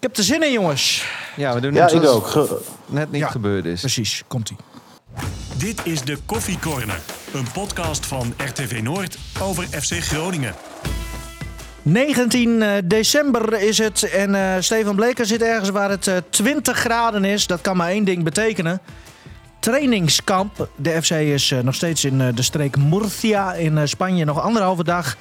Ik heb er zin in, jongens. Ja, we doen Ja, net ik ook. Ge- net niet Ja. gebeurd is. Precies, komt-ie. Dit is de Koffie Corner, een podcast van RTV Noord over FC Groningen. 19 december is het en eh, Stefan Bleker zit ergens waar het eh, 20 graden is. Dat kan maar één ding betekenen. Trainingskamp. De FC is eh, nog steeds in eh, de streek Murcia in eh, Spanje. Nog anderhalve dag.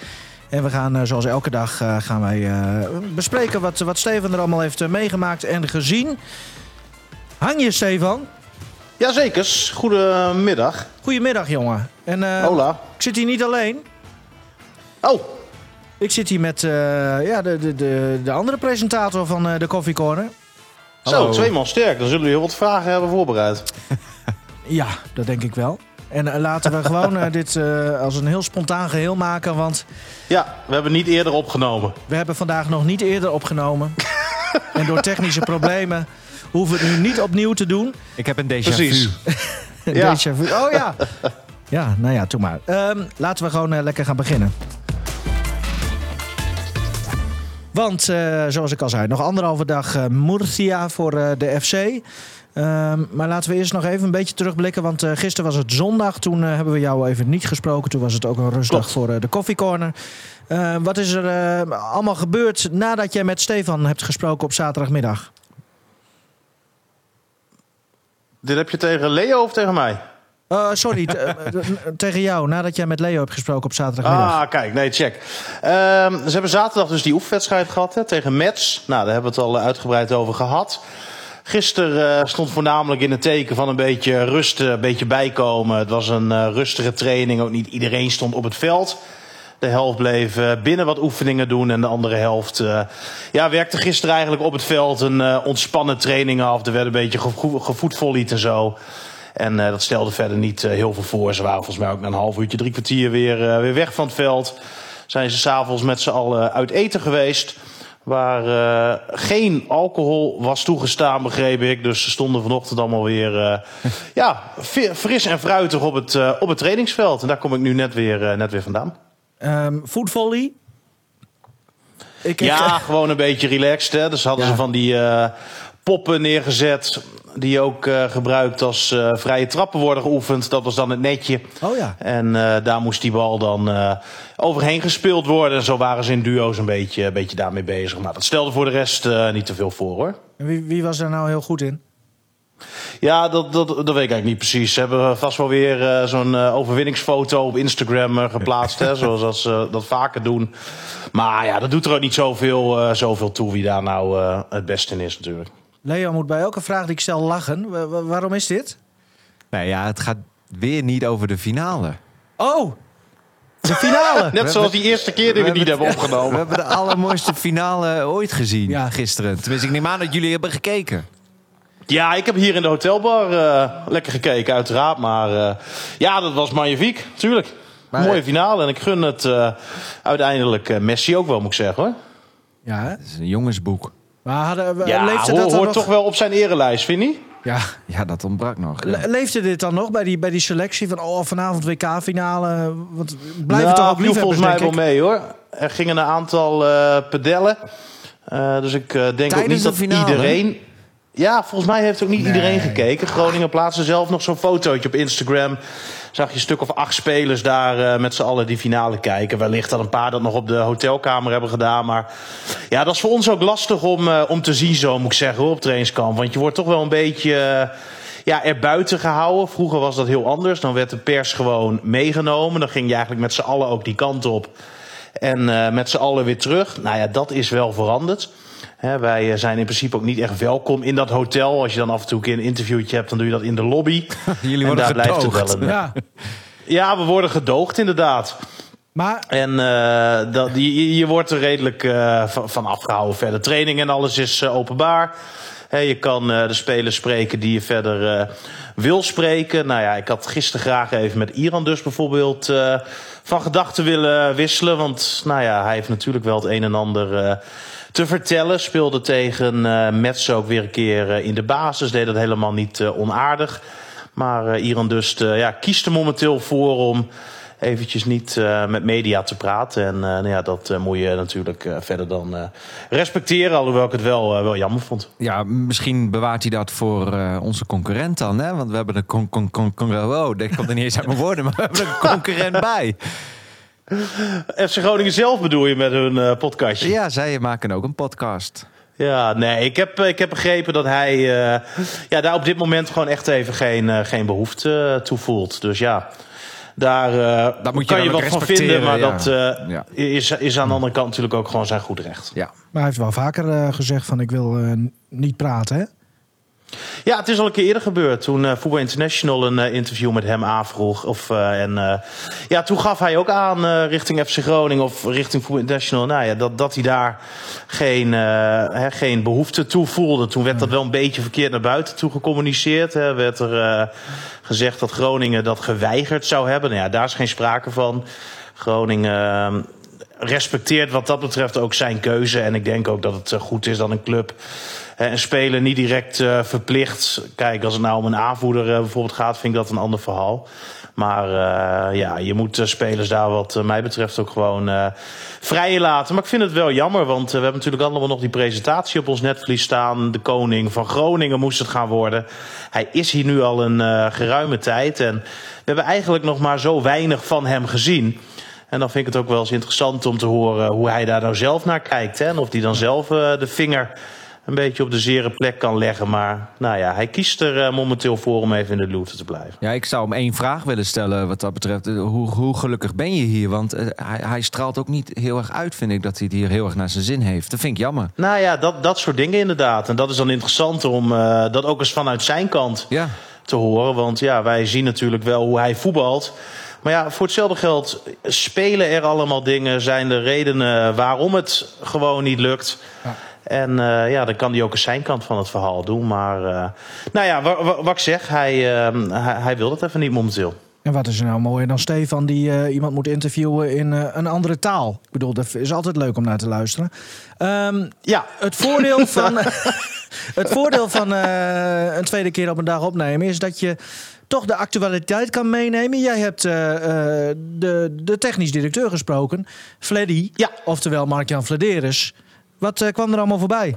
En we gaan, eh, zoals elke dag, eh, gaan wij eh, bespreken wat, wat Stefan er allemaal heeft meegemaakt en gezien. Hang je, Stefan? Jazekers, goedemiddag. Goedemiddag, jongen. En eh, Hola. ik zit hier niet alleen. Oh, Ik zit hier met ja, de, de, de, de andere presentator van de Coffee Corner. zo, twee man sterk. Dan zullen we heel wat vragen hebben voorbereid. Ja, dat denk ik wel. En eh, laten we gewoon eh, dit eh, als een heel spontaan geheel maken. Want Ja, we hebben niet eerder opgenomen. we hebben vandaag nog niet eerder opgenomen. en door technische problemen hoeven we het nu niet opnieuw te doen. Ik heb een déjà Precies. vu. Ja. Déjà vu. Oh ja. Ja, nou ja, doe maar. Ehm, laten we gewoon lekker gaan beginnen. Want, eh, zoals ik al zei, nog anderhalve dag eh, Murcia voor eh, de FC. Ehm, maar laten we eerst nog even een beetje terugblikken. Want eh, gisteren was het zondag. Toen eh, hebben we jou even niet gesproken. Toen was het ook een rustdag Klopt. voor eh, de Coffee Corner. Eh, wat is er allemaal gebeurd nadat jij met Stefan hebt gesproken op zaterdagmiddag? Dit heb je tegen Leo of tegen mij? Sorry, tegen jou. Nadat jij met Leo hebt gesproken op zaterdagmiddag. Ah, kijk, nee, check. Ehm, ze hebben zaterdag dus die oefenwedstrijd gehad hè, tegen Mets. Nou, daar hebben we het al uitgebreid over gehad. Gisteren eh, stond voornamelijk in het teken van een beetje rust, eh, een beetje bijkomen. Het was een eh, rustige training, ook niet iedereen stond op het veld. De helft bleef binnen wat oefeningen doen en de andere helft ja, werkte gisteren eigenlijk op het veld een ontspannen training af. Er werd een beetje gevo- gevoetvollied en zo. En dat stelde verder niet heel veel voor. Ze waren volgens mij ook na een half uurtje, drie kwartier weer, weer weg van het veld. Zijn ze s'avonds met z'n allen uit eten geweest. Waar eh, geen alcohol was toegestaan, begreep ik. Dus ze stonden vanochtend allemaal weer eh, ja, fris en fruitig op het, eh, op het trainingsveld. En daar kom ik nu net weer, net weer vandaan. Ehm voetvolley. Ja, gewoon een beetje relaxed. Hè. Dus hadden Ja. ze van die poppen neergezet. Die ook eh, gebruikt als eh, vrije trappen worden geoefend. Dat was dan het netje. Oh ja. En eh, daar moest die bal dan overheen gespeeld worden. En zo waren ze in duo's een beetje, een beetje daarmee bezig. Maar dat stelde voor de rest niet te veel voor hoor. En Wie, wie was daar nou heel goed in? Ja, dat, dat, dat weet ik eigenlijk niet precies. Ze hebben vast wel weer zo'n overwinningsfoto op Instagram geplaatst. hè, zoals dat ze dat vaker doen. Maar ja, dat doet er ook niet zoveel, zoveel toe wie daar nou het beste in is natuurlijk. Leo moet bij elke vraag die ik stel lachen. Wa- wa- waarom is dit? Nee, ja, het gaat weer niet over de finale. Oh, de finale. Net zoals die eerste keer die we, niet hebben We opgenomen. hebben de allermooiste finale ooit gezien Ja. gisteren. Tenminste, ik neem aan dat jullie hebben gekeken. Ja, ik heb hier in de hotelbar eh, lekker gekeken, uiteraard. Maar eh, ja, dat was magnifiek, natuurlijk. Maar- Mooie finale. En ik gun het eh, uiteindelijk eh, Messi ook wel, moet ik zeggen hoor. Ja, hè? Het is een jongensboek. Maar hadden, Ja, leefde dat dan hoort nog? toch wel op zijn erelijst, vind je? Ja, Ja, dat ontbrak nog. ja. Le- leefde dit dan nog bij die, bij die selectie van oh, vanavond WK-finale? Want blijven nou, toch ook viel volgens mij wel denk ik? mee hoor. Er gingen een aantal eh pedellen. Eh, dus ik eh, denk ook niet de dat finale? iedereen... Ja, volgens mij heeft ook niet Nee. iedereen gekeken. Groningen plaatste zelf nog zo'n fotootje op Instagram. Zag je een stuk of acht spelers daar eh, met z'n allen die finale kijken. Wellicht dat een paar dat nog op de hotelkamer hebben gedaan. Maar ja, dat is voor ons ook lastig om, eh, om te zien zo, moet ik zeggen, op trainingskamp. Want je wordt toch wel een beetje... eh, ja, erbuiten gehouden. Vroeger was dat heel anders. Dan werd de pers gewoon meegenomen. Dan ging je eigenlijk met z'n allen ook die kant op. En met z'n allen weer terug. Nou ja, dat is wel veranderd. Hè, wij eh, zijn in principe ook niet echt welkom in dat hotel. Als je dan af en toe een keer een interviewtje hebt, dan doe je dat in de lobby. Jullie en worden daar blijft het gedoogd. wel een. Ja, Ja, we worden gedoogd inderdaad. maar En eh, dat, je, je wordt er redelijk eh, van, afgehouden verder. Training en alles is eh, openbaar. Hè, je kan eh, de spelers spreken die je verder eh, wil spreken. Nou ja, ik had gisteren graag even met Iran dus bijvoorbeeld eh, van gedachten willen wisselen. Want nou ja, hij heeft natuurlijk wel het een en ander eh, te vertellen. Speelde tegen eh Mets ook weer een keer eh, in de basis. Deed dat helemaal niet eh, onaardig. Maar Iran dus eh, ja, kiest er momenteel voor om eventjes niet met media te praten. En nou ja, dat moet je natuurlijk verder dan respecteren. Alhoewel ik het wel, wel jammer vond. Ja, misschien bewaart hij dat voor onze concurrent dan. Hè? Want we hebben een con con con con oh, dat komt er niet eens uit mijn woorden, maar we hebben een concurrent bij. FC Groningen zelf bedoel je met hun eh, podcastje? Ja, zij maken ook een podcast. Ja, nee, ik heb, ik heb begrepen dat hij eh, ja, daar op dit moment gewoon echt even geen, eh, geen behoefte eh, toe voelt. Dus ja, daar eh, Dat moet je kan je wat van vinden, maar dat ja. eh, is, is aan de andere kant natuurlijk ook gewoon zijn goed recht. Ja. Maar hij heeft wel vaker eh, gezegd van ik wil eh, niet praten, hè? Ja, het is al een keer eerder gebeurd. Toen Voetbal International een eh, interview met hem aanvroeg. Of, eh, en, ja, toen gaf hij ook aan richting FC Groningen of richting Voetbal International... Nou ja, dat, dat hij daar geen, geen behoefte toe voelde. Toen werd dat wel een beetje verkeerd naar buiten toe gecommuniceerd. Hè. Werd er gezegd dat Groningen dat geweigerd zou hebben. Nou ja, daar is geen sprake van. Groningen... eh, respecteert wat dat betreft ook zijn keuze. En ik denk ook dat het goed is dat een club een speler niet direct eh, verplicht. Kijk, als het nou om een aanvoerder eh, bijvoorbeeld gaat, vind ik dat een ander verhaal. Maar eh, ja, je moet spelers daar wat mij betreft ook gewoon eh vrij laten. Maar ik vind het wel jammer, want we hebben natuurlijk allemaal nog die presentatie op ons netvlies staan. De koning van Groningen moest het gaan worden. Hij is hier nu al een geruime tijd. En we hebben eigenlijk nog maar zo weinig van hem gezien. En dan vind ik het ook wel eens interessant om te horen hoe hij daar nou zelf naar kijkt. Hè? En of hij dan zelf de vinger een beetje op de zere plek kan leggen. Maar nou ja, hij kiest er eh, momenteel voor om even in de loote te blijven. Ja, ik zou hem één vraag willen stellen wat dat betreft. Eh, Hoe, hoe gelukkig ben je hier? Want eh, hij, hij straalt ook niet heel erg uit, vind ik, dat hij het hier heel erg naar zijn zin heeft. Dat vind ik jammer. Nou ja, dat, dat soort dingen inderdaad. En dat is dan interessant om dat ook eens vanuit zijn kant Ja, te horen. Want ja, wij zien natuurlijk wel hoe hij voetbalt. Maar ja, voor hetzelfde geld spelen er allemaal dingen. Zijn er redenen waarom het gewoon niet lukt. En eh, ja, dan kan hij ook eens zijn kant van het verhaal doen. Maar eh, nou ja, wa- wa- wat ik zeg, hij, eh, hij, hij wil dat even niet momenteel. En wat is er nou mooier dan Stefan die eh, iemand moet interviewen in een andere taal? Ik bedoel, dat is altijd leuk om naar te luisteren. Ehm, ja, het voordeel van, het voordeel van een tweede keer op een dag opnemen is dat je toch de actualiteit kan meenemen. Jij hebt de, de technisch directeur gesproken, Fleddy. Ja. Oftewel Mark-Jan Flederis. Wat eh, kwam er allemaal voorbij?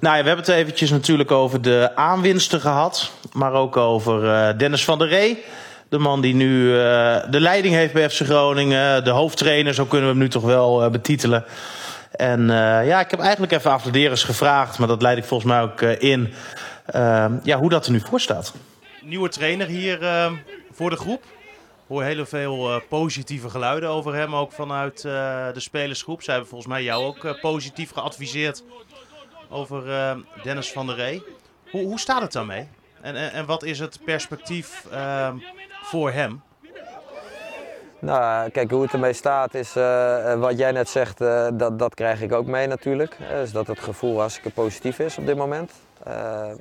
Nou ja, we hebben het eventjes natuurlijk over de aanwinsten gehad. Maar ook over eh, Dennis van der Ree. De man die nu eh, de leiding heeft bij FC Groningen. De hoofdtrainer, zo kunnen we hem nu toch wel eh, betitelen. En eh, ja, ik heb eigenlijk even Afladeres gevraagd. Maar dat leid ik volgens mij ook eh, in. eh, ja, hoe dat er nu voor staat. nieuwe trainer hier voor de groep. Hoor heel veel eh, positieve geluiden over hem, ook vanuit eh, de spelersgroep. Zij hebben volgens mij jou ook eh, positief geadviseerd over Dennis van der Ree. Hoe, hoe staat het daarmee? En, en, en wat is het perspectief eh, voor hem? Nou, kijk, hoe het ermee staat is, wat jij net zegt, dat, dat krijg ik ook mee natuurlijk. Dus dat het gevoel hartstikke positief is op dit moment.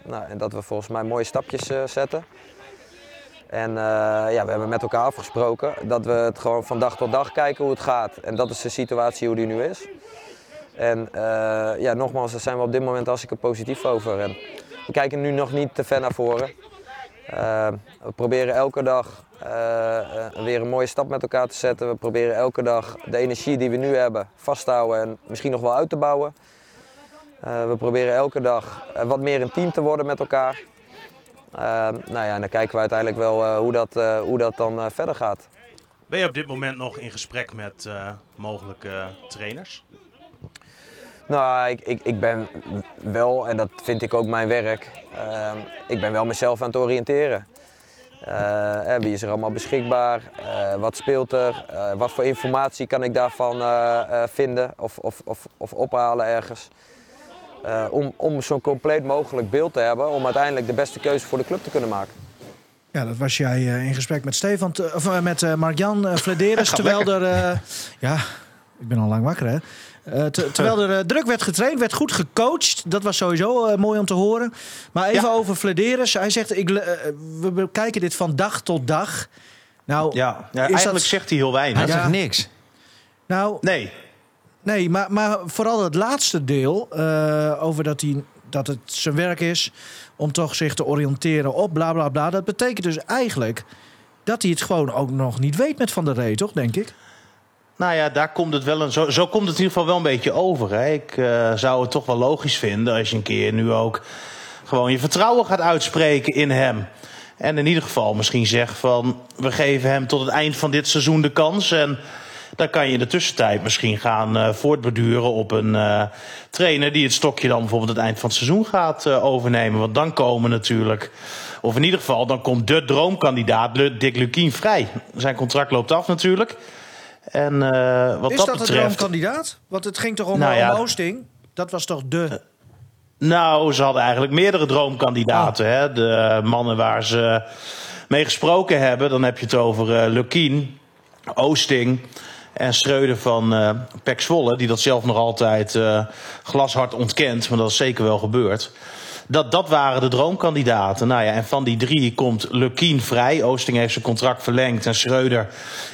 Nou, en dat we volgens mij mooie stapjes zetten. En eh, ja, we hebben met elkaar afgesproken dat we het gewoon van dag tot dag kijken hoe het gaat. En dat is de situatie hoe die nu is. En eh, ja, nogmaals, daar zijn we op dit moment hartstikke positief over. We kijken nu nog niet te ver naar voren. Eh, we proberen elke dag weer een mooie stap met elkaar te zetten. We proberen elke dag de energie die we nu hebben vast te houden en misschien nog wel uit te bouwen. We proberen elke dag wat meer een team te worden met elkaar. Eh, nou ja, en dan kijken we uiteindelijk wel eh, hoe, dat, eh, hoe dat dan eh, verder gaat. Ben je op dit moment nog in gesprek met mogelijke trainers? Nou, ik, ik, ik ben wel, en dat vind ik ook mijn werk, ehm, ik ben wel mezelf aan het oriënteren. Wie is er allemaal beschikbaar? Wat speelt er? Wat voor informatie kan ik daarvan vinden of, of, of, of ophalen ergens? Eh, om om zo'n compleet mogelijk beeld te hebben om uiteindelijk de beste keuze voor de club te kunnen maken. Ja, dat was jij eh, in gesprek met Stefan, te- of eh, met eh, Mark-Jan uh, Flederis. terwijl er, eh, ja, ik ben al lang wakker hè. Eh, te- terwijl er druk werd getraind, werd goed gecoacht. Dat was sowieso eh, mooi om te horen. Maar even Ja. over Flederis. Hij zegt, ik, we bekijken dit van dag tot dag. Nou, Ja, eigenlijk dat- zegt hij heel weinig. hij Ja. zegt niks. nou Nee, Nee, maar, maar vooral het laatste deel eh, over dat, dat het zijn werk is om toch zich te oriënteren op bla bla bla. Dat betekent dus eigenlijk dat hij het gewoon ook nog niet weet met Van der Rey, toch, denk ik? Nou ja, daar komt het wel een, zo, zo komt het in ieder geval wel een beetje over. Hè. Ik eh, zou het toch wel logisch vinden als je een keer nu ook gewoon je vertrouwen gaat uitspreken in hem. En in ieder geval misschien zegt van we geven hem tot het eind van dit seizoen de kans. En dan kan je in de tussentijd misschien gaan uh, voortborduren op een uh, trainer die het stokje dan bijvoorbeeld het eind van het seizoen gaat uh, overnemen. Want dan komen natuurlijk, of in ieder geval, dan komt de droomkandidaat Dick Lukien vrij. Zijn contract loopt af natuurlijk. En wat Is dat, dat betreft. een droomkandidaat? Want het ging toch om, Nou ja. Oosting? Dat was toch de. Nou, ze hadden eigenlijk meerdere droomkandidaten. Hè? De mannen waar ze mee gesproken hebben. Dan heb je het over uh, Lukien, Oosting en Schreuder van uh, Zwolle. Die dat zelf nog altijd uh, glashard ontkent. Maar dat is zeker wel gebeurd. Dat, dat waren de droomkandidaten. Nou ja, en van die drie komt Lukien vrij. Oosting heeft zijn contract verlengd. En Schreuder,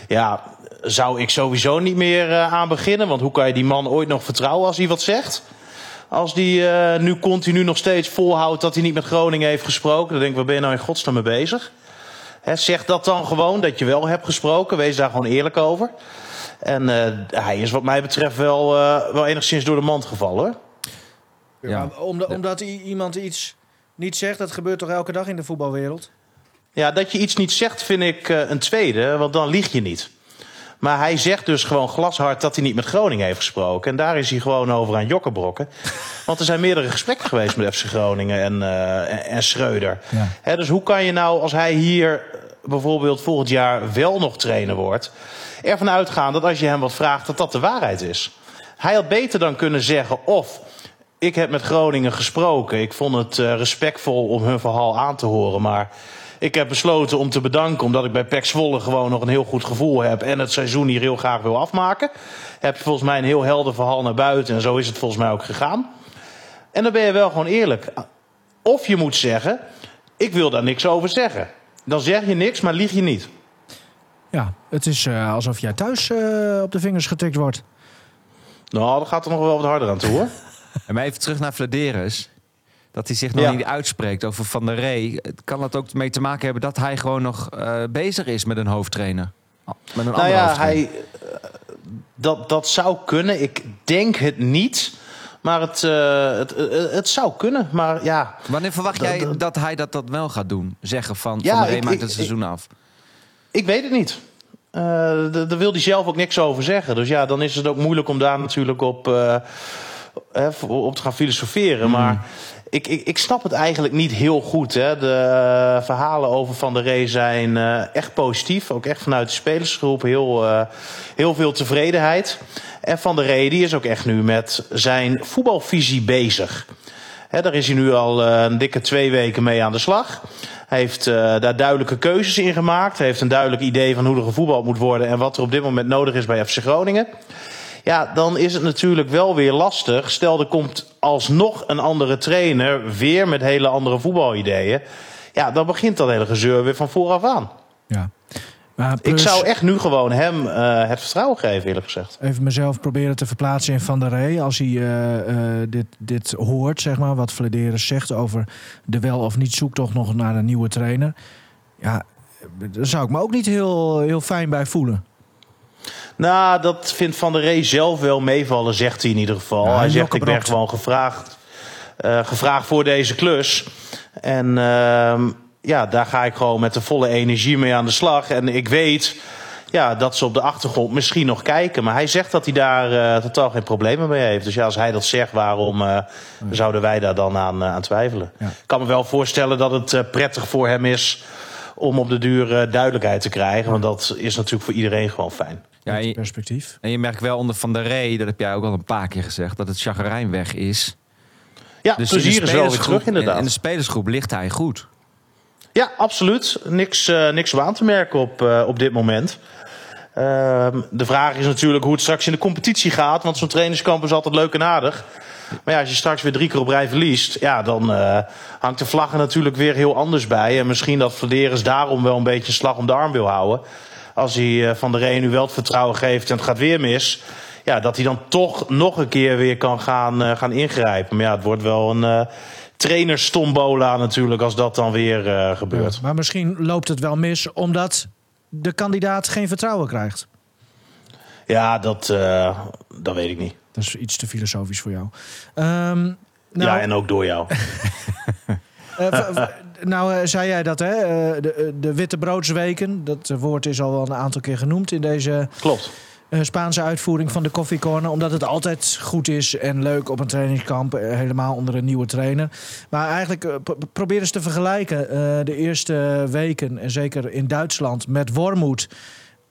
ja, zou ik sowieso niet meer uh, aan beginnen. Want hoe kan je die man ooit nog vertrouwen als hij wat zegt? Als die nu continu nog steeds volhoudt dat hij niet met Groningen heeft gesproken. Dan denk ik, waar ben je nou in godsnaam mee bezig? He, zeg dat dan gewoon, dat je wel hebt gesproken. Wees daar gewoon eerlijk over. En uh, hij is wat mij betreft wel, uh, wel enigszins door de mand gevallen. Hoor. Ja. Maar omdat, omdat iemand iets niet zegt, dat gebeurt toch elke dag in de voetbalwereld? Ja, dat je iets niet zegt vind ik uh, een tweede, want dan lieg je niet. Maar hij zegt dus gewoon glashard dat hij niet met Groningen heeft gesproken. En daar is hij gewoon over aan jokkenbrokken. Want er zijn meerdere gesprekken geweest met FC Groningen en, uh, en, en Schreuder. Ja. He, dus hoe kan je nou, als hij hier bijvoorbeeld volgend jaar wel nog trainer wordt... ervan uitgaan dat als je hem wat vraagt, dat dat de waarheid is? Hij had beter dan kunnen zeggen of... Ik heb met Groningen gesproken. Ik vond het uh, respectvol om hun verhaal aan te horen. Maar ik heb besloten om te bedanken omdat ik bij PEC Zwolle gewoon nog een heel goed gevoel heb. En het seizoen hier heel graag wil afmaken. Heb je volgens mij een heel helder verhaal naar buiten. En zo is het volgens mij ook gegaan. En dan ben je wel gewoon eerlijk. Of je moet zeggen, ik wil daar niks over zeggen. Dan zeg je niks, maar lieg je niet. Ja, het is uh, alsof jij thuis uh, op de vingers getikt wordt. Nou, dat gaat er nog wel wat harder aan toe hoor. En maar even terug naar Vladeres. Dat hij zich nog ja. niet uitspreekt over Van der Rey. Kan dat ook mee te maken hebben dat hij gewoon nog uh, bezig is met een hoofdtrainer? Met een nou ja, hij, uh, dat, dat zou kunnen. Ik denk het niet. Maar het, uh, het, het, zou kunnen. Maar ja. Wanneer verwacht jij dat, dat hij dat, dat wel gaat doen? Zeggen van ja, Van Rey maakt het seizoen ik, af. Ik weet het niet. Uh, daar wil hij zelf ook niks over zeggen. Dus ja, dan is het ook moeilijk om daar natuurlijk op, op te gaan filosoferen. Mm. Maar ik, ik, ik snap het eigenlijk niet heel goed. Hè. De uh, verhalen over Van der Rey zijn uh, echt positief. Ook echt vanuit de spelersgroep heel, uh, heel veel tevredenheid. En Van der Rey die is ook echt nu met zijn voetbalvisie bezig. Hè, daar is hij nu al een dikke twee weken mee aan de slag. Hij heeft daar duidelijke keuzes in gemaakt. Hij heeft een duidelijk idee van hoe er gevoetbald moet worden... en wat er op dit moment nodig is bij FC Groningen. Ja, dan is het natuurlijk wel weer lastig. Stel, er komt alsnog een andere trainer, weer met hele andere voetbalideeën. Ja, dan begint dat hele gezeur weer van vooraf aan. Ja. Maar plus, ik zou echt nu gewoon hem uh, het vertrouwen geven, eerlijk gezegd. Even mezelf proberen te verplaatsen in Van der Rey. Als hij uh, uh, dit, dit hoort, zeg maar, wat Vladeris zegt over de wel of niet zoektocht nog naar een nieuwe trainer. Ja, daar zou ik me ook niet heel, heel fijn bij voelen. Nou, dat vindt Van der Rey zelf wel meevallen, zegt hij in ieder geval. Ja, hij zegt, ik ben gewoon gevraagd, uh, gevraagd voor deze klus. En uh, ja, daar ga ik gewoon met de volle energie mee aan de slag. En ik weet ja, dat ze op de achtergrond misschien nog kijken. Maar hij zegt dat hij daar uh, totaal geen problemen mee heeft. Dus ja, als hij dat zegt, waarom uh, zouden wij daar dan aan, uh, aan twijfelen? Ja. Ik kan me wel voorstellen dat het prettig voor hem is om op de duur uh, duidelijkheid te krijgen. Want dat is natuurlijk voor iedereen gewoon fijn. Ja, en je, perspectief. En je merkt wel onder Van der Rey, dat heb jij ook al een paar keer gezegd, dat het chagrijn weg is. Ja, dus plezier is wel weer terug inderdaad. In, in de spelersgroep ligt hij goed. Ja, absoluut. Niks, uh, niks aan te merken op, uh, op dit moment. Uh, de vraag is natuurlijk hoe het straks in de competitie gaat. Want zo'n trainingskamp is altijd leuk en aardig. Maar ja, als je straks weer drie keer op rij verliest... Ja, dan uh, hangt de vlag er natuurlijk weer heel anders bij. En misschien dat Vladeris daarom wel een beetje een slag om de arm wil houden. Als hij uh, Van der Rey nu wel het vertrouwen geeft en het gaat weer mis... Ja, dat hij dan toch nog een keer weer kan gaan, uh, gaan ingrijpen. Maar ja, het wordt wel een trainerstombola natuurlijk als dat dan weer gebeurt. Ja, maar misschien loopt het wel mis omdat de kandidaat geen vertrouwen krijgt? Ja, dat, eh, dat weet ik niet. Dat is iets te filosofisch voor jou. Ehm, nou, ja, en ook door jou. eh, nou eh, zei jij dat, hè? Eh, de, de witte broodsweken. Dat woord is al wel een aantal keer genoemd in deze Klopt. Spaanse uitvoering van de Coffee Corner. Omdat het altijd goed is en leuk op een trainingskamp. helemaal onder een nieuwe trainer. Maar eigenlijk eh, pro- probeer eens te vergelijken de eerste weken. En zeker in Duitsland met Wormoed.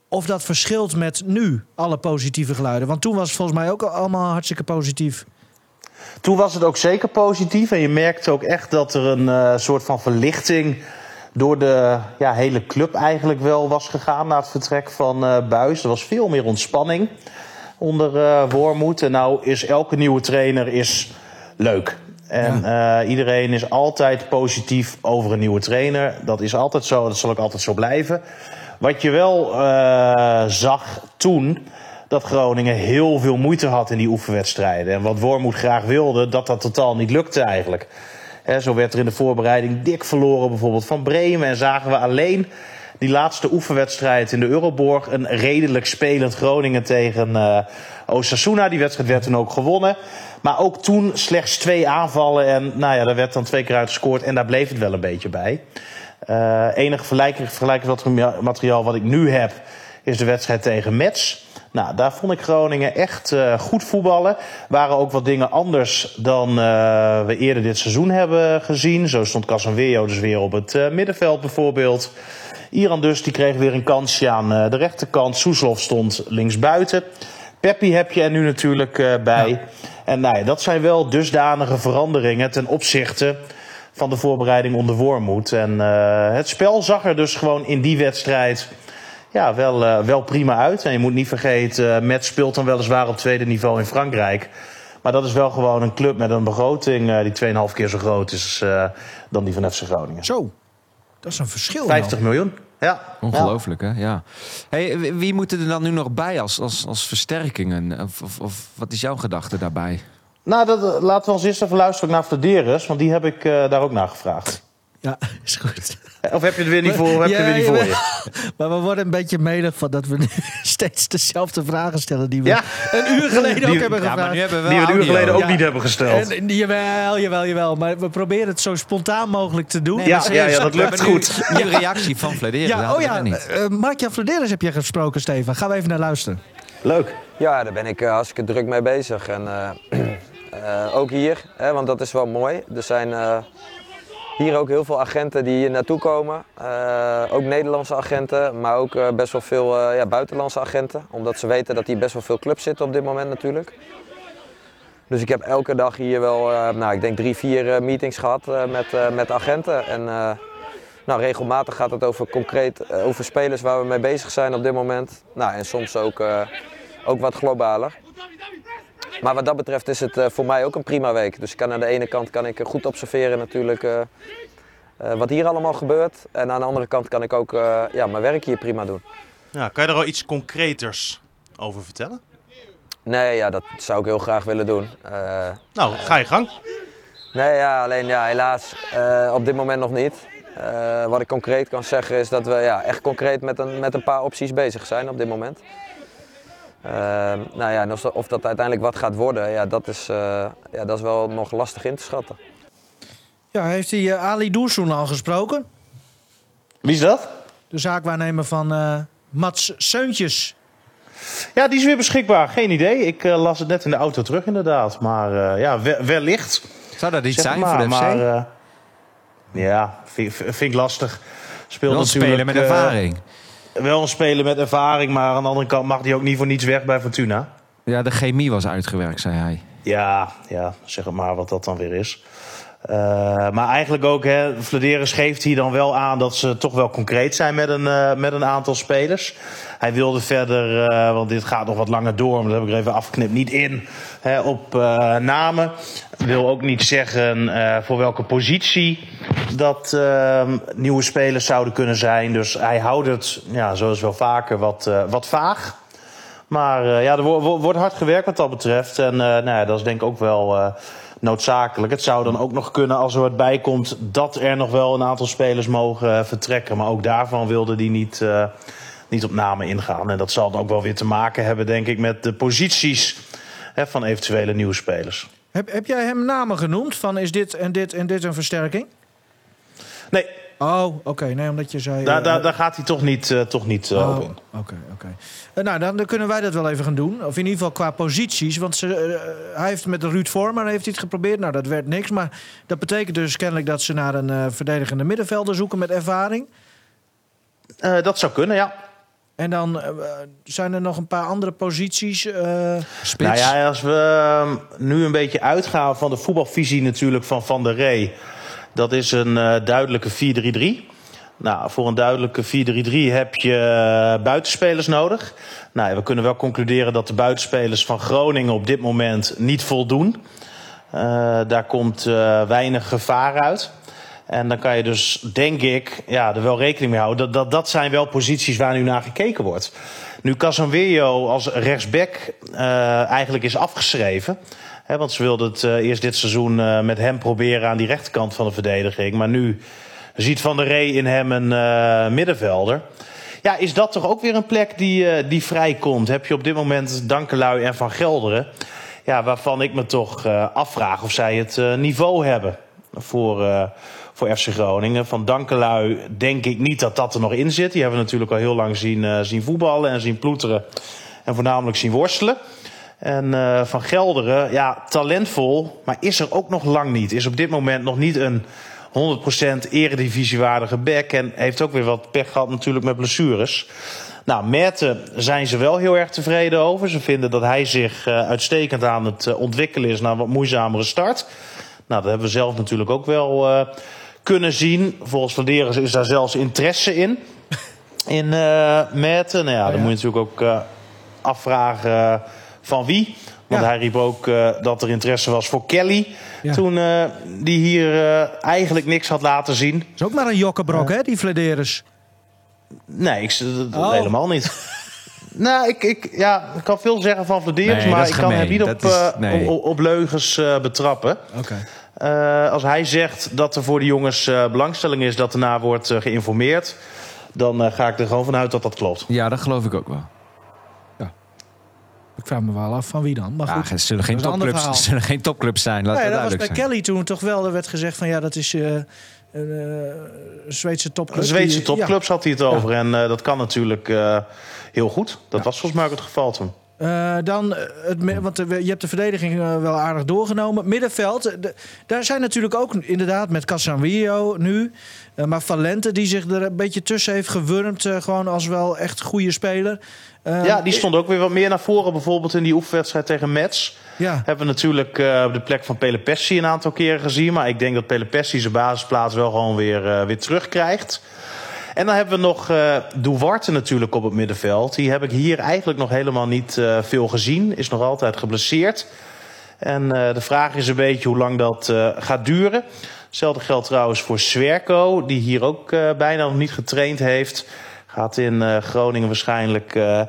Of dat verschilt met nu alle positieve geluiden. Want toen was het volgens mij ook allemaal hartstikke positief. Toen was het ook zeker positief. En je merkte ook echt dat er een eh, soort van verlichting door de ja, hele club eigenlijk wel was gegaan na het vertrek van eh Buis. Er was veel meer ontspanning onder eh Wormoed. En nou is elke nieuwe trainer is leuk. En iedereen is altijd positief over een nieuwe trainer. Dat is altijd zo, dat zal ook altijd zo blijven. Wat je wel eh, zag toen, dat Groningen heel veel moeite had in die oefenwedstrijden. En wat Wormoed graag wilde, dat dat totaal niet lukte eigenlijk. Zo werd er in de voorbereiding dik verloren bijvoorbeeld van Bremen. En zagen we alleen die laatste oefenwedstrijd in de Euroborg... een redelijk spelend Groningen tegen eh Osasuna. Die wedstrijd werd toen ook gewonnen. Maar ook toen slechts twee aanvallen. En nou ja, daar werd dan twee keer uit gescoord. En daar bleef het wel een beetje bij. Eh enige vergelijking, vergelijkingsmateriaal wat ik nu heb... is de wedstrijd tegen Metz. Nou, daar vond ik Groningen echt eh, goed voetballen. Waren ook wat dingen anders dan eh, we eerder dit seizoen hebben gezien. Zo stond Casanweo dus weer op het middenveld bijvoorbeeld. Iran dus, die kreeg weer een kansje aan de rechterkant. Soeslof stond linksbuiten. Peppi heb je er nu natuurlijk bij. En nou ja, dat zijn wel dusdanige veranderingen ten opzichte van de voorbereiding onder Wormoed. En eh, het spel zag er dus gewoon in die wedstrijd ja, wel, eh, wel prima uit. En je moet niet vergeten, eh, Met speelt dan weliswaar op tweede niveau in Frankrijk. Maar dat is wel gewoon een club met een begroting eh, die 2,5 keer zo groot is eh, dan die van FC Groningen. Zo, dat is een verschil. 50 miljoen. Ja. Ongelooflijk, hè? Ja. Hey, wie- wie moeten er dan nu nog bij als, als, als versterkingen? Of, of, of wat is jouw gedachte daarbij? Nou, dat, eh, laten we als eerst even luisteren naar Flederis, want die heb ik eh, daar ook naar gevraagd. Ja, is goed. Of heb je het weer niet voor, heb je Ja, weer niet voor je? Maar we worden een beetje medig van dat we nu steeds dezelfde vragen stellen die we Ja. een uur geleden Die- ook hebben Ja, gevraagd. maar nu hebben we Die we een uur geleden ook Ja. niet hebben gesteld. En, jawel, jawel, jawel. Maar we proberen het zo spontaan mogelijk te doen. Nee, Ja, ja, dat lukt nu goed. Een reactie van Vladeren. Ja, oh ja, Niet. uh, Mark-Jan Vladeris heb je gesproken, Stefan. Gaan we even naar luisteren. Leuk. Ja, daar ben ik eh, hartstikke druk mee bezig. En eh, eh, ook hier, hè, want dat is wel mooi. Er zijn eh, hier ook heel veel agenten die hier naartoe komen. Eh, ook Nederlandse agenten, maar ook best wel veel ja, buitenlandse agenten. Omdat ze weten dat hier best wel veel clubs zitten op dit moment natuurlijk. Dus ik heb elke dag hier wel, nou, ik denk drie, vier meetings gehad eh, met, met agenten. En nou, regelmatig gaat het over concreet, over spelers waar we mee bezig zijn op dit moment. Nou, en soms ook, ook wat globaler. Maar wat dat betreft is het eh, voor mij ook een prima week. Dus ik kan aan de ene kant kan ik goed observeren natuurlijk eh, eh, wat hier allemaal gebeurt. En aan de andere kant kan ik ook ja, mijn werk hier prima doen. Ja, kan je er al iets concreters over vertellen? Nee, ja, dat zou ik heel graag willen doen. Nou, ga je gang. Nee, ja, alleen ja, helaas op dit moment nog niet. Wat ik concreet kan zeggen is dat we ja, echt concreet met een, met een paar opties bezig zijn op dit moment. Eh, nou ja, en of, of dat uiteindelijk wat gaat worden, ja, dat, is, eh, ja, dat is wel nog lastig in te schatten. Ja, heeft hij eh, Ali Doersoen al gesproken? Wie is dat? De zaakwaarnemer van eh, Mats Seuntjes. Ja, die is weer beschikbaar. Geen idee. Ik las het net in de auto terug inderdaad. Maar eh, ja, we- wellicht. Zou dat iets zijn maar, voor de FC? maar, ja, vind, vind ik lastig. Speelt natuurlijk, met eh, ervaring. Wel een speler met ervaring, maar aan de andere kant mag hij ook niet voor niets weg bij Fortuna. Ja, de chemie was uitgewerkt, zei hij. Ja, ja, zeg maar wat dat dan weer is. Eh, maar eigenlijk ook, hè, geeft hier dan wel aan dat ze toch wel concreet zijn met een, eh, met een aantal spelers. Hij wilde verder, eh, want dit gaat nog wat langer door, maar dat heb ik even afgeknipt, niet in hè, op namen. Wil ook niet zeggen voor welke positie dat eh, nieuwe spelers zouden kunnen zijn. Dus hij houdt het, ja, zoals wel vaker, wat, wat vaag. Maar ja, er wo- wo- wordt hard gewerkt wat dat betreft. En nou ja, dat is denk ik ook wel noodzakelijk. Het zou dan ook nog kunnen als er wat bij komt... dat er nog wel een aantal spelers mogen eh, vertrekken. Maar ook daarvan wilde hij niet, eh, niet op namen ingaan. En dat zal dan ook wel weer te maken hebben, denk ik, met de posities hè, van eventuele nieuwe spelers. Heb, heb jij hem namen genoemd van is dit en dit en dit een versterking? Nee, Oh, oké. Nee, omdat je zei... daar, eh, daar, daar gaat hij toch niet, eh, toch niet eh, Oh, op Oké, in. oké. Eh, nou, dan, dan kunnen wij dat wel even gaan doen. Of in ieder geval qua posities. Want ze, hij heeft met de Ruud Vormer heeft hij het geprobeerd. Nou, dat werd niks. Maar dat betekent dus kennelijk dat ze naar een verdedigende middenvelder zoeken met ervaring. Dat zou kunnen, ja. En dan zijn er nog een paar andere posities. Spits. Nou ja, als we ehm, nu een beetje uitgaan van de voetbalvisie natuurlijk van Van der Rey. Dat is een eh, duidelijke 4-3-3. Nou, voor een duidelijke 4-3-3 heb je eh, buitenspelers nodig. Nou, we kunnen wel concluderen dat de buitenspelers van Groningen op dit moment niet voldoen. Eh, daar komt weinig gevaar uit. En dan kan je dus, denk ik, ja, er wel rekening mee houden. Dat, dat, dat zijn wel posities waar nu naar gekeken wordt. Nu Casanweo als rechtsback eigenlijk is afgeschreven. Want ze wilden het eh, eerst dit seizoen eh, met hem proberen aan die rechterkant van de verdediging. Maar nu ziet Van der Rey in hem een eh, middenvelder. Ja, is dat toch ook weer een plek die, die vrijkomt? Heb je op dit moment Dankelui en Van Gelderen... Ja, waarvan ik me toch afvraag of zij het niveau hebben voor, voor FC Groningen. Van Dankelui denk ik niet dat dat er nog in zit. Die hebben we natuurlijk al heel lang zien, zien voetballen en zien ploeteren. En voornamelijk zien worstelen. En eh, Van Gelderen, ja, talentvol, maar is er ook nog lang niet. Is op dit moment nog niet een 100% eredivisiewaardige back. En heeft ook weer wat pech gehad natuurlijk met blessures. Nou, Merten zijn ze wel heel erg tevreden over. Ze vinden dat hij zich eh, uitstekend aan het eh, ontwikkelen is naar een wat moeizamere start. Nou, dat hebben we zelf natuurlijk ook wel kunnen zien. Volgens Vladeris is daar zelfs interesse in. In Merten. Nou ja, dan ja. moet je natuurlijk ook afvragen van wie. Want Ja. hij riep ook eh, dat er interesse was voor Kelly. Ja. Toen eh, die hier eh, eigenlijk niks had laten zien. is ook maar een jokkenbrok, hè, die Flederis. Nee, ik, dat- Oh. helemaal niet. nou, ik, ik, ja, ik kan veel zeggen van Vladeris, Nee, maar ik kan hem niet op, Dat is- eh, nee. op, op leugens eh, betrappen. Oké. Eh, als hij zegt dat er voor de jongens eh, belangstelling is dat erna wordt geïnformeerd, dan ga ik er gewoon vanuit dat dat klopt. Ja, dat geloof ik ook wel. Ik vraag me wel af van wie dan. Maar Ja, goed. het zullen geen, Dat is een ander topclubs, zullen geen topclubs zijn. Laat Nee, dat was bij zijn. Kelly toen toch wel. Er werd gezegd van ja, dat is eh, een eh, Zweedse topclub. De Zweedse topclubs had hij het over en eh, dat kan natuurlijk eh, heel goed. Dat was volgens mij ook het geval toen. Eh, dan, het, want je hebt de verdediging wel aardig doorgenomen. Middenveld, de- daar zijn natuurlijk ook inderdaad met Casanvillo nu. maar Valente die zich er een beetje tussen heeft gewurmd. eh, gewoon als wel echt goede speler. Eh, ja, die stond ook weer wat meer naar voren. Bijvoorbeeld in die oefenwedstrijd tegen Mets. Ja, Hebben we natuurlijk eh, op de plek van Pelepessi een aantal keren gezien. Maar ik denk dat Pelepessi zijn basisplaats wel gewoon weer, eh, weer terugkrijgt. En dan hebben we nog eh Duarte natuurlijk op het middenveld. Die heb ik hier eigenlijk nog helemaal niet eh, veel gezien. Is nog altijd geblesseerd. En eh, de vraag is een beetje hoe lang dat eh, gaat duren. Hetzelfde geldt trouwens voor Swerko, die hier ook eh, bijna nog niet getraind heeft. Gaat in eh, Groningen waarschijnlijk eh,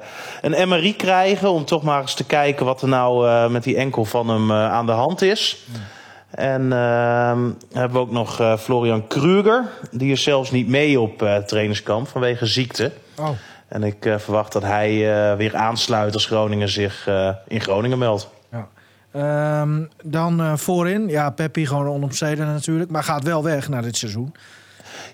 een MRI krijgen om toch maar eens te kijken wat er nou eh, met die enkel van hem aan de hand is. En ehm, hebben we ook nog Florian Kruger. Die is zelfs niet mee op trainingskamp vanwege ziekte. oh. En ik verwacht dat hij weer aansluit als Groningen zich in Groningen meldt. ja. Ehm, dan voorin, ja, Peppi gewoon onomstreden natuurlijk. Maar gaat wel weg na dit seizoen.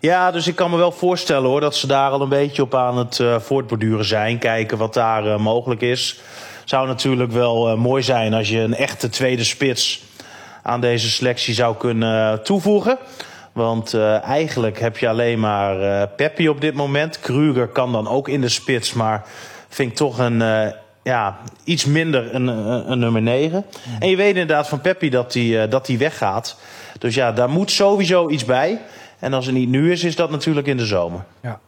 Ja, dus ik kan me wel voorstellen hoor dat ze daar al een beetje op aan het eh, voortborduren zijn. Kijken wat daar eh, mogelijk is. Zou natuurlijk wel eh, mooi zijn als je een echte tweede spits aan deze selectie zou kunnen toevoegen. Want eigenlijk heb je alleen maar Peppi op dit moment. Kruger kan dan ook in de spits, maar vind ik toch een, ja, iets minder een, een, nummer 9. En je weet inderdaad van Peppi dat hij dat weggaat. Dus ja, daar moet sowieso iets bij. En als het niet nu is, is dat natuurlijk in de zomer. Ja.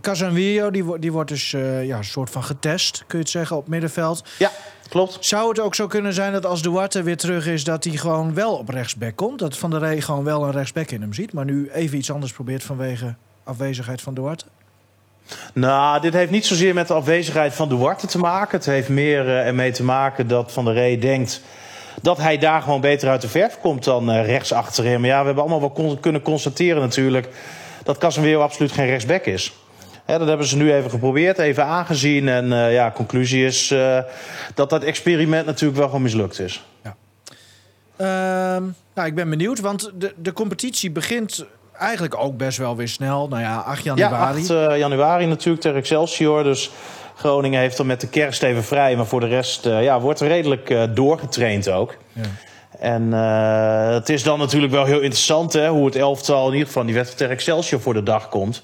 Casanvillo, die, wo- die wordt dus eh, ja, een soort van getest, kun je het zeggen, op middenveld. Ja, klopt. Zou het ook zo kunnen zijn dat als Duarte weer terug is... dat hij gewoon wel op rechtsback komt? Dat Van der Rey gewoon wel een rechtsback in hem ziet... maar nu even iets anders probeert vanwege afwezigheid van Duarte? Nou, dit heeft niet zozeer met de afwezigheid van Duarte te maken. Het heeft meer eh, ermee te maken dat Van der Rey denkt dat hij daar gewoon beter uit de verf komt dan eh, rechts achter hem. Ja, we hebben allemaal wel kunnen constateren natuurlijk dat Casemiro absoluut geen rechtsback is. Hè, dat hebben ze nu even geprobeerd, even aangezien. En eh, ja, conclusie is eh, dat dat experiment natuurlijk wel gewoon mislukt is. Ehm, nou, ik ben benieuwd, want de, de competitie begint eigenlijk ook best wel weer snel. Nou ja, 8 Ja, januari. 8 eh, januari natuurlijk tegen Excelsior. Dus Groningen heeft dan met de kerst even vrij. Maar voor de rest eh, ja, wordt er redelijk eh, doorgetraind ook. Ja. En eh, het is dan natuurlijk wel heel interessant hè, hoe het elftal, in ieder geval die wedstrijd tegen Excelsior, voor de dag komt.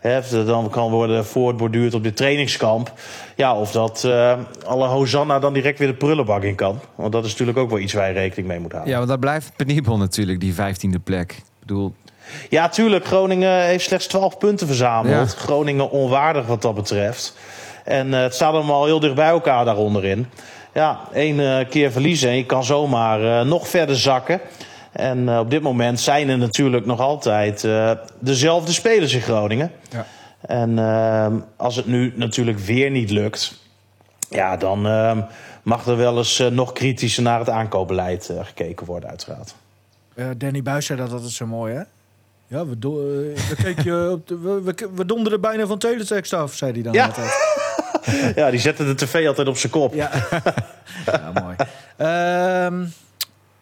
Hè, dan kan worden voortborduurd op dit trainingskamp. Ja, of dat alle Hosanna dan direct weer de prullenbak in kan. Want dat is natuurlijk ook wel iets waar je rekening mee moet houden. Ja, want dat blijft penibel natuurlijk, die vijftiende plek. Ik bedoel, Ja, tuurlijk. Groningen heeft slechts 12 punten verzameld. Ja. Groningen onwaardig wat dat betreft. En eh, het staat allemaal heel dicht bij elkaar daaronderin. Ja, één eh, keer verliezen en je kan zomaar eh, nog verder zakken. En eh, op dit moment zijn er natuurlijk nog altijd eh, dezelfde spelers in Groningen. Ja. En ehm, als het nu natuurlijk weer niet lukt... ja, dan ehm, mag er wel eens eh, nog kritischer naar het aankoopbeleid gekeken worden, uiteraard. Eh, Danny Buis zei dat altijd zo mooi, hè? Ja, we, do- we, keken op de, we, we, we donderden bijna van teletext af, zei hij dan Ja. altijd. Ja, die zetten de tv altijd op zijn kop. Ja, ja mooi. Ehm,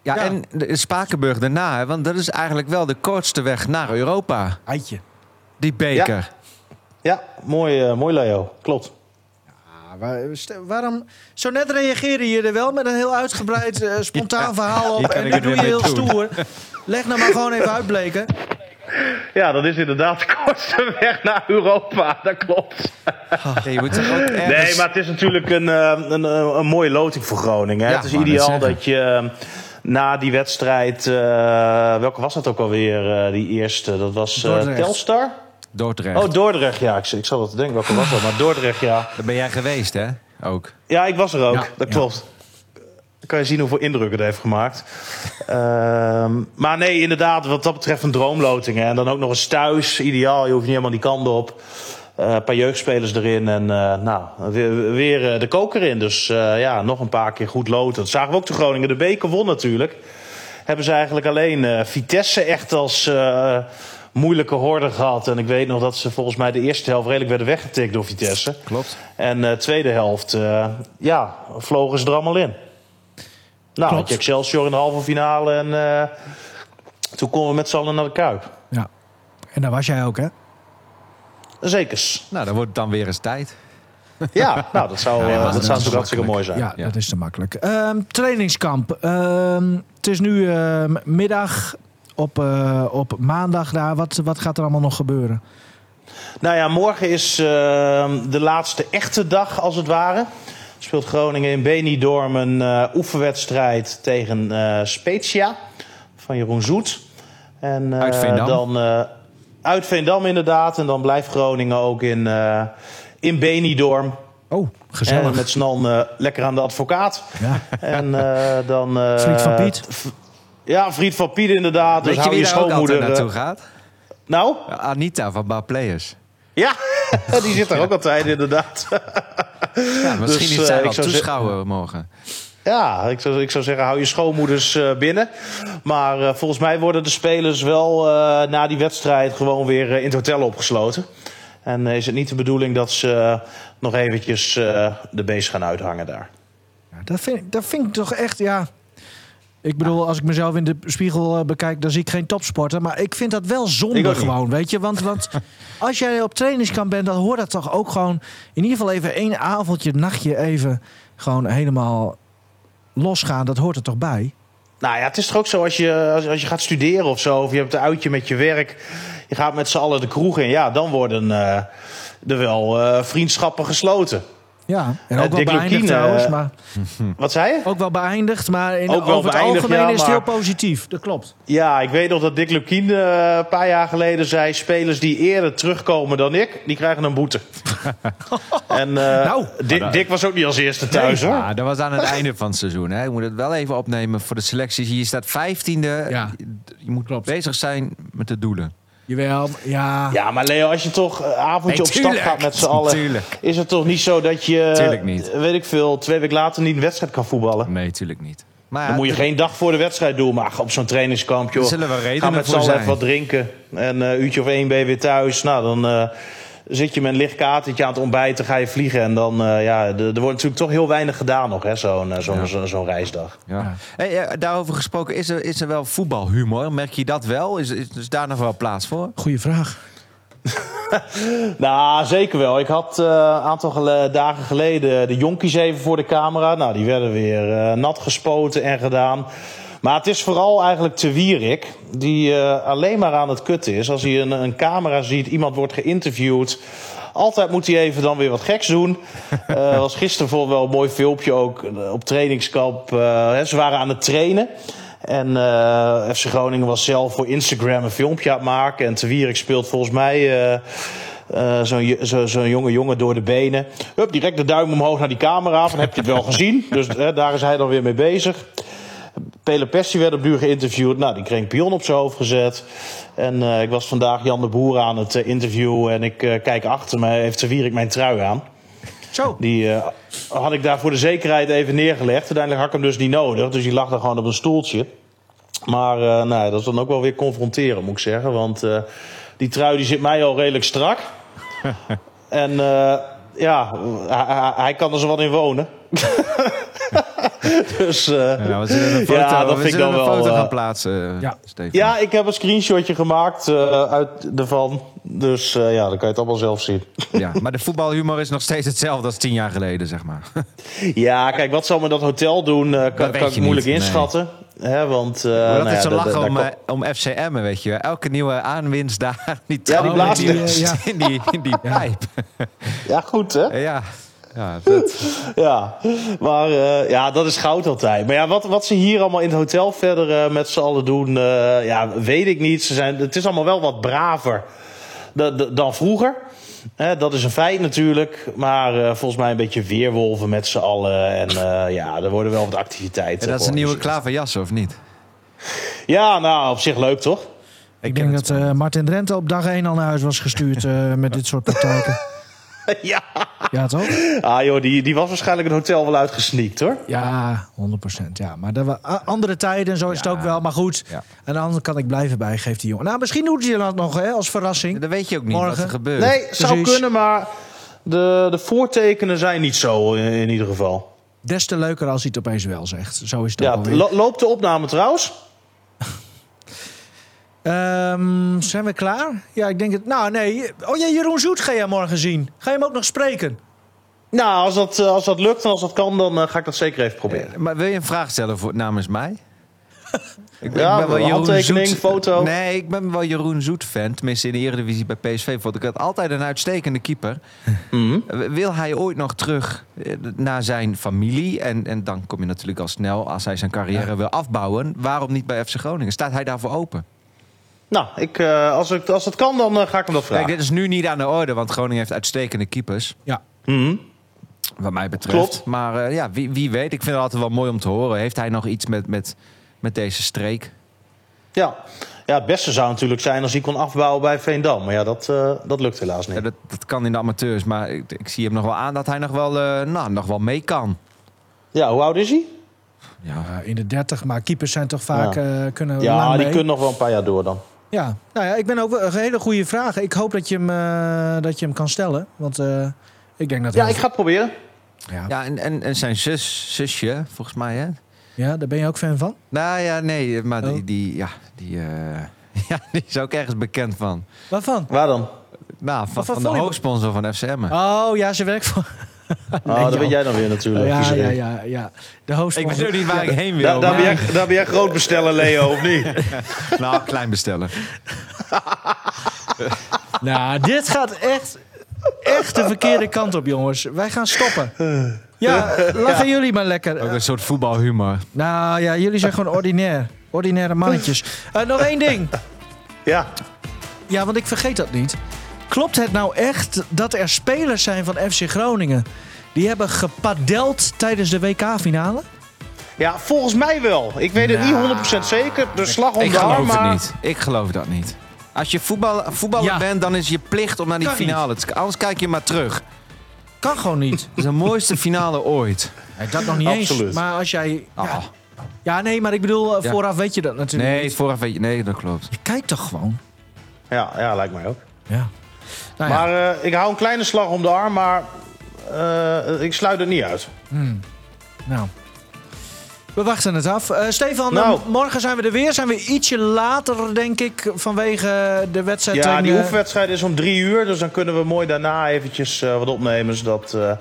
ja, Ja. en de Spakenburg daarna, hè, want dat is eigenlijk wel de kortste weg naar Europa. Eitje. Die beker. Ja, mooi, eh, mooi Leo. Klopt. Waar- waarom... Zo net reageerde je er wel met een heel uitgebreid, eh, spontaan Ja, verhaal op. En dat doe je heel doen. stoer. Leg nou maar gewoon even uitbleken. Ja, dat is inderdaad de kortste weg naar Europa. Dat klopt. Ja, je moet toch ook ergens... Nee, maar het is natuurlijk een, eh, een, een, een mooie loting voor Groningen. Hè? Ja, het is ideaal dat je eh, na die wedstrijd... eh, welke was dat ook alweer, eh, die eerste? Dat was eh. Telstar? Dordrecht. Oh, Dordrecht, ja. Ik, ik wel te denken, welke was dat? Maar Dordrecht, ja. Daar ben jij geweest, hè? Ook. Ja, ik was er ook. Ja, dat ja. klopt. Kan je zien hoeveel indruk het heeft gemaakt. Ehm, maar nee, inderdaad, wat dat betreft een droomloting. Hè. En dan ook nog eens thuis, ideaal. Je hoeft niet helemaal die kant op. Eh, een paar jeugdspelers erin en eh, nou, weer, weer eh, de koker in. Dus ja, nog een paar keer goed loten. Dat zagen we ook de Groningen. De beker won natuurlijk. Hebben ze eigenlijk alleen Vitesse echt als moeilijke horde gehad. En ik weet nog dat ze volgens mij de eerste helft redelijk werden weggetikt door Vitesse. Klopt. En de tweede helft, ja, vlogen ze er allemaal in. Nou, Klopt. had je Excelsior in de halve finale en eh, toen konden we met z'n allen naar de Kuip. Ja. En daar was jij ook, hè? Zekers. Nou, dan wordt het dan weer eens tijd. Ja, nou, dat zou, Ja, eh, dat dat zou hartstikke mooi zijn. Ja, dat is te makkelijk. Ehm, trainingskamp. Ehm, het is nu ehm, middag op, eh, op maandag daar. Wat, wat gaat er allemaal nog gebeuren? Nou ja, morgen is de laatste echte dag, als het ware. Speelt Groningen in Benidorm een eh, oefenwedstrijd tegen eh Spezia van Jeroen Zoet. En, eh, Uit Veendam. Dan, eh, uit Veendam inderdaad. En dan blijft Groningen ook in, eh, in Benidorm. Oh, En gezellig. met z'n allen eh, lekker aan de advocaat. Ja. En eh, dan... eh, Friet van Piet. Ja, Friet van Piet inderdaad. Dus Weet je hou wie je daar ook altijd schoonmoeder... naartoe gaat? nou, Anita van Bar Players. ja, die zit er ook altijd inderdaad. Ja, misschien Dus, eh, wel ik zou toeschouwer morgen. Ja, ik zou, ik zou zeggen, hou je schoonmoeders eh, binnen. Maar eh, volgens mij worden de spelers wel eh, na die wedstrijd gewoon weer in het hotel opgesloten. En is het niet de bedoeling dat ze nog eventjes eh, de beest gaan uithangen daar. Ja, dat, vind, ik- dat vind ik toch echt, ja... Ik bedoel, als ik mezelf in de spiegel eh, bekijk, dan zie ik geen topsporter. Maar ik vind dat wel zonde gewoon, weet je. Want, want als jij op trainingskamp bent, dan hoort dat toch ook gewoon... In ieder geval even één avondje, nachtje even gewoon helemaal losgaan. Dat hoort er toch bij? Nou ja, het is toch ook zo als je, als, als je gaat studeren of zo, of je hebt een uitje met je werk, je gaat met z'n allen de kroeg in, ja, dan worden eh, er wel eh, vriendschappen gesloten. Ja, en Eh, ook wel beëindigd Lukien, trouwens. eh, Maar Wat zei je? ook wel beëindigd, maar in, Ook wel over het algemeen ja, is het heel positief. Dat klopt. Ja, ik weet nog dat Dick Lukien eh, een paar jaar geleden zei, spelers die eerder terugkomen dan ik, die krijgen een boete. en eh, Nou. Dick, Dick was ook niet als eerste thuis hoor. Ja, dat was aan het einde van het seizoen. Hè. Je moet het wel even opnemen voor de selecties. Je staat vijftiende. Ja. Je moet Klopt. bezig zijn met de doelen. Jawel, ja. Ja, maar Leo, als je toch een avondje Nee, op stap gaat met z'n allen, Tuurlijk. is het toch niet zo dat je, Tuurlijk niet. weet ik veel, twee weken later niet een wedstrijd kan voetballen? Nee, tuurlijk niet. Maar Dan moet je geen dag voor de wedstrijd doen, maar op zo'n trainingskamp, joh. Zullen wel redenen Ga met z'n voor allen zijn. even wat drinken. En eh, een uurtje of één ben je weer thuis. Nou, dan, eh, zit je met een licht katertje aan het ontbijten, ga je vliegen. En dan, eh, ja, er er wordt natuurlijk toch heel weinig gedaan nog, hè, zo'n eh, zo'n zo, zo'n reisdag. Ja. Hey, eh, daarover gesproken, is er, is er wel voetbalhumor? Merk je dat wel? Is, is, is daar nog wel plaats voor? Goeie vraag. Nou, zeker wel. Ik had eh, een aantal gele- dagen geleden de jonkies even voor de camera. Nou, die werden weer eh, nat gespoten en gedaan. Maar het is vooral eigenlijk te Wierik, die eh, alleen maar aan het kutten is. Als hij een, een camera ziet, iemand wordt geïnterviewd. Altijd moet hij even dan weer wat geks doen. Eh was gisteren bijvoorbeeld wel een mooi filmpje ook eh, op trainingskamp. hè, ze waren aan het trainen. En FC Groningen was zelf voor Instagram een filmpje aan het maken. En Te Wierik speelt volgens mij eh, zo'n zo, zo'n jonge jongen door de benen. Hup, direct de duim omhoog naar die camera. Van heb je het wel gezien? Dus daar is hij dan weer mee bezig. Pele Pessi werd op duur geïnterviewd. Nou, die kreeg een pion op zijn hoofd gezet. En eh, ik was vandaag Jan de Boer aan het eh, interview. En ik eh, kijk achter me, heeft Wierik mijn trui aan. Zo. Die had ik daar voor de zekerheid even neergelegd. Uiteindelijk had ik hem dus niet nodig. Dus die lag daar gewoon op een stoeltje. Maar nou, dat is dan ook wel weer confronteren, moet ik zeggen. Want die trui die zit mij al redelijk strak. en ja, hij, hij- hij kan er zo wat in wonen. dus eh, Ja, we zullen een foto, Ja, dat we vind ik zullen dan een wel, foto eh, gaan plaatsen, Ja. Stefan. ja, ik heb een screenshotje gemaakt eh, uit ervan. Dus eh, ja, dan kan je het allemaal zelf zien. Ja, maar de voetbalhumor is nog steeds hetzelfde als tien jaar geleden, zeg maar. Ja, kijk, wat zal men dat hotel doen, eh, kan, kan ik moeilijk niet, nee. inschatten. Hè, want, eh, Maar dat nou is ja, zo lachen om, eh, om FCM, weet je. Elke nieuwe aanwinst daar, die Ja, die blaast in die, in die, in die pijp. Ja, goed hè? Ja, ja dat, Ja, maar eh, ja, dat is goud altijd. Maar ja, wat, wat ze hier allemaal in het hotel verder eh, met z'n allen doen, eh, ja, weet ik niet. Ze zijn, het is allemaal wel wat braver da- da- dan vroeger. Hè, dat is een feit natuurlijk. Maar eh, volgens mij een beetje weerwolven met z'n allen. En eh, ja, er worden wel wat activiteiten. Ja, dat is een nieuwe klaverjas, of niet? Ja, nou, op zich leuk toch? Ik denk dat eh, Martin Drenthe op dag 1 al naar huis was gestuurd eh, met dit soort praktijken. ja. Ja, toch? Ah joh, die, die was waarschijnlijk het hotel wel uitgesneakt hoor. Ja, 100%. Ja. Maar dat andere tijden en zo is het ook wel. Maar goed, Ja. de andere kan ik blijven bij, geeft die jongen. Nou, misschien doet hij dat nog hè, als verrassing. Dat weet je ook niet Morgen. wat er gebeurt. Nee, zou kunnen, maar de, de voortekenen zijn niet zo in, in ieder geval. Des te leuker als hij het opeens wel zegt. Zo is het Ja, ook alweer. lo- loopt de opname trouwens? Ehm, zijn we klaar? Ja, ik denk het. Nou, nee. Oh ja, Jeroen Zoet ga jij morgen zien. Ga je hem ook nog spreken? Nou, als dat, eh, als dat lukt en als dat kan, dan eh, ga ik dat zeker even proberen. Maar wil je een vraag stellen voor, namens mij? Ik Ja, Jeroen handtekening, foto. Nee, ik ben wel Jeroen Zoet fan. Tenminste, in de Eredivisie bij PSV vond ik het altijd een uitstekende keeper. Mhm. Wil hij ooit nog terug eh, naar zijn familie? En, en dan kom je natuurlijk al snel, als hij zijn carrière wil afbouwen. Waarom niet bij FC Groningen? Staat hij daarvoor open? Nou, ik, eh, als, ik, als het kan, dan eh, ga ik hem dat vragen. Kijk, dit is nu niet aan de orde, want Groningen heeft uitstekende keepers. Ja. Mhm. Wat mij betreft. Klopt. Maar eh, ja, wie, wie weet. Ik vind het altijd wel mooi om te horen. Heeft hij nog iets met, met, met deze streek? Ja. ja, het beste zou natuurlijk zijn als hij kon afbouwen bij Veendam. Maar ja, dat, eh, dat lukt helaas niet. Ja, dat, dat kan in de amateurs, maar ik, ik zie hem nog wel aan dat hij nog wel, eh, nou, nog wel mee kan. Ja, hoe oud is hij? Ja, in de 30, maar keepers zijn toch vaak Ja. eh, kunnen Ja, lang die mee. kunnen nog wel een paar jaar door dan. Ja, nou ja, ik ben ook een hele goede vraag. Ik hoop dat je hem, eh, dat je hem kan stellen. Want eh, ik denk dat Ja, ik ga het proberen. ja. ja en, en, en zijn zus, zusje, volgens mij, hè? ja, daar ben je ook fan van? Nou ja, nee, maar Oh. die, die, ja, die, eh, ja, die is ook ergens bekend van. Waarvan? Waar dan? Nou, van, van van de hoofdsponsor van FCM. Oh ja, ze werkt voor. Oh, dat weet jij dan weer natuurlijk. Ja, ja, ja, ja. De Ik hoofdsponsor. weet ook niet waar ik heen wil. Daar, daar, ben jij, daar ben jij groot bestellen, Leo, of niet? Nou, klein bestellen. Nou, dit gaat echt, echt de verkeerde kant op, jongens. Wij gaan stoppen. Ja, lachen jullie maar lekker. Ook een soort voetbalhumor. Nou ja, jullie zijn gewoon ordinair. Ordinaire mannetjes. Eh, nog één ding. Ja. Ja, want ik vergeet dat niet. Klopt het nou echt dat er spelers zijn van FC Groningen... die hebben gepadeld tijdens de WK-finale? ja, volgens mij wel. Ik weet het Nou, niet 100% zeker. De slag om Ik de arm, geloof het niet. Ik geloof dat niet. Als je voetbal, voetballer Ja. bent, dan is je plicht om naar die Kan finale te kijken. Anders kijk je maar terug. Kan gewoon niet. is de mooiste finale ooit. Nee, dat nog niet eens. Absoluut. Maar als jij... Ja, Ah. ja nee, maar ik bedoel, eh, Ja. vooraf weet je dat natuurlijk Nee, niet. vooraf weet je... Nee, dat klopt. Je kijkt toch gewoon? Ja, ja, lijkt mij ook. Ja. Nou ja, Maar eh, ik hou een kleine slag om de arm, maar eh, ik sluit het niet uit. nou. We wachten het af. Eh, Stefan, Nou. morgen zijn we er weer. Zijn we ietsje later, denk ik, vanwege de wedstrijd. Ja, die oefenwedstrijd is om drie uur, dus dan kunnen we mooi daarna eventjes wat opnemen, zodat we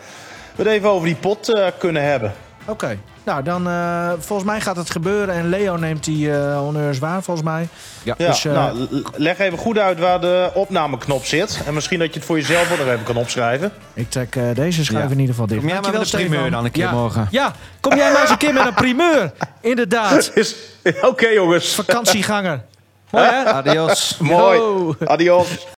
het even over die pot kunnen hebben. Oké. Nou, dan eh, volgens mij gaat het gebeuren. En Leo neemt die eh honneurs waar, volgens mij. Ja, Dus, eh, nou, leg even goed uit waar de opnameknop zit. En misschien dat je het voor jezelf ook nog even kan opschrijven. Ik trek eh, deze schuif Ja. in ieder geval dicht. Kom jij maar met de primeur Stefan. dan een keer ja. morgen. Ja, kom jij maar eens een keer met een primeur. Inderdaad. Is- Oké jongens, Vakantieganger. Mooi hè? Adios. mooi. Yo. Adios.